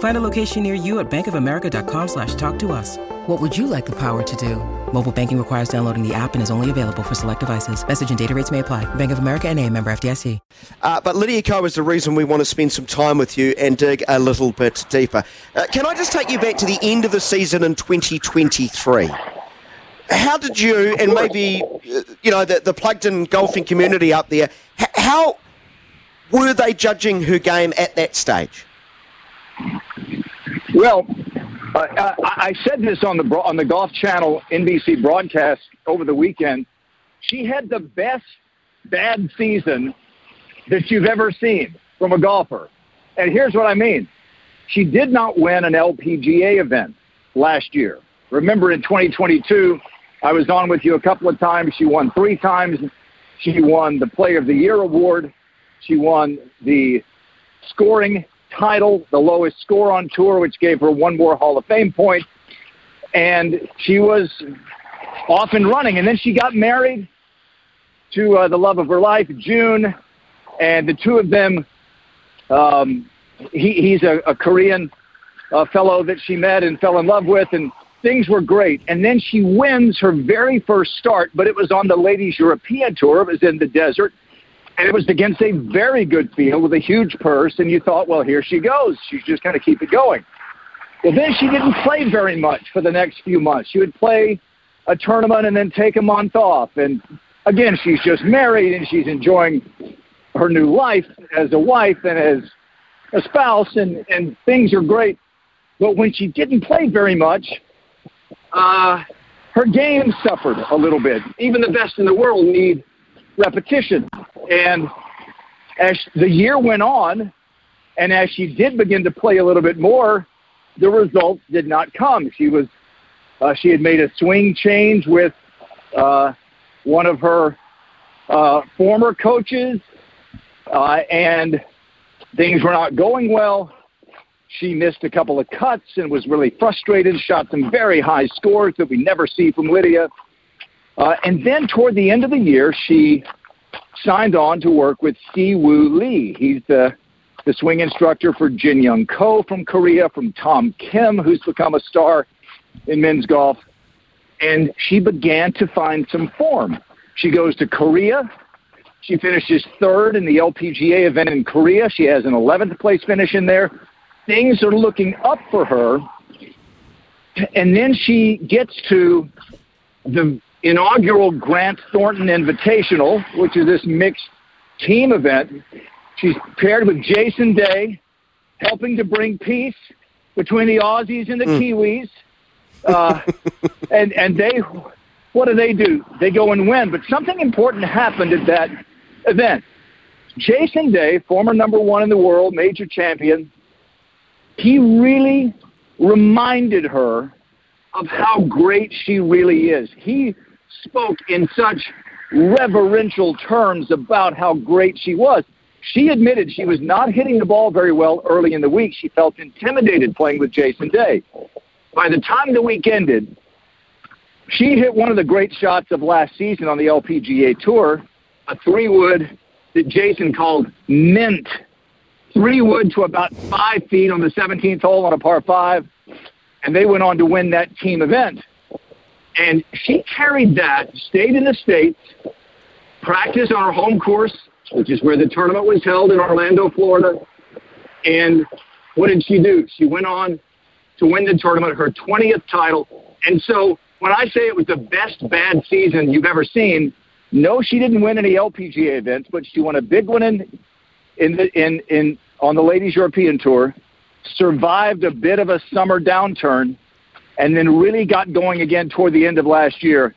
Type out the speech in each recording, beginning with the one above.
Find a location near you at bankofamerica.com slash talk to us. What would you like the power to do? Mobile banking requires downloading the app and is only available for select devices. Message and data rates may apply. Bank of America and a member FDIC. Uh, but Lydia Ko is the reason we want to spend some time with you and dig a little bit deeper. Uh, can I just take you back to the end of the season in 2023? How did you, and maybe, uh, you know, the, the plugged-in golfing community up there, h- how were they judging her game at that stage? Well, uh, I, I said this on the on the Golf Channel NBC broadcast over the weekend. She had the best bad season that you've ever seen from a golfer. And here's what I mean. She did not win an LPGA event last year. Remember in 2022, I was on with you a couple of times. She won three times. She won the Player of the Year award. She won the scoring title, the lowest score on tour, which gave her one more Hall of Fame point. And she was off and running. And then she got married to uh, the love of her life, Jun, and the two of them. Um, he, he's a, a Korean uh, fellow that she met and fell in love with, and things were great. And then she wins her very first start, but it was on the Ladies European Tour. It was in the desert, and it was against a very good field with a huge purse. And you thought, well, here she goes. She's just going to keep it going. Well, then she didn't play very much for the next few months. She would play a tournament and then take a month off. And again, she's just married and she's enjoying her new life as a wife and as a spouse, and, and things are great. But when she didn't play very much, uh, her game suffered a little bit. Even the best in the world need repetition. And as the year went on, and as she did begin to play a little bit more, the results did not come. She was uh, she had made a swing change with uh, one of her uh, former coaches, uh, and things were not going well. She missed a couple of cuts and was really frustrated, shot some very high scores that we never see from Lydia. Uh, and then toward the end of the year, she signed on to work with Si Siwoo Lee. He's the, the swing instructor for Jin Young Ko from Korea, from Tom Kim, who's become a star in men's golf. And she began to find some form. She goes to Korea. She finishes third in the LPGA event in Korea. She has an 11th place finish in there. Things are looking up for her. And then she gets to the inaugural Grant Thornton Invitational, which is this mixed team event. She's paired with Jason Day, helping to bring peace between the Aussies and the mm. Kiwis. Uh, and and they, what do they do? They go and win. But something important happened at that event. Jason Day, former number one in the world, major champion, he really reminded her of how great she really is. He spoke in such reverential terms about how great she was. She admitted she was not hitting the ball very well early in the week. She felt intimidated playing with Jason Day. By the time the week ended, she hit one of the great shots of last season on the LPGA Tour, a three wood that Jason called mint. Three wood to about five feet on the 17th hole on a par five, and they went on to win that team event. And she carried that, stayed in the States, practiced on her home course, which is where the tournament was held in Orlando, Florida. And what did she do? She went on to win the tournament, her 20th title. And so when I say it was the best bad season you've ever seen, no, she didn't win any LPGA events, but she won a big one in in the in in on the ladies European tour, survived a bit of a summer downturn, and then really got going again toward the end of last year.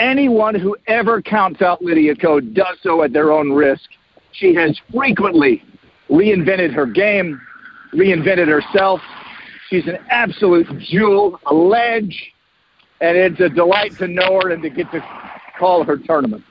Anyone who ever counts out Lydia Ko does so at their own risk. She has frequently reinvented her game, reinvented herself. She's an absolute jewel, a ledge, and it's a delight to know her and to get to call her tournament.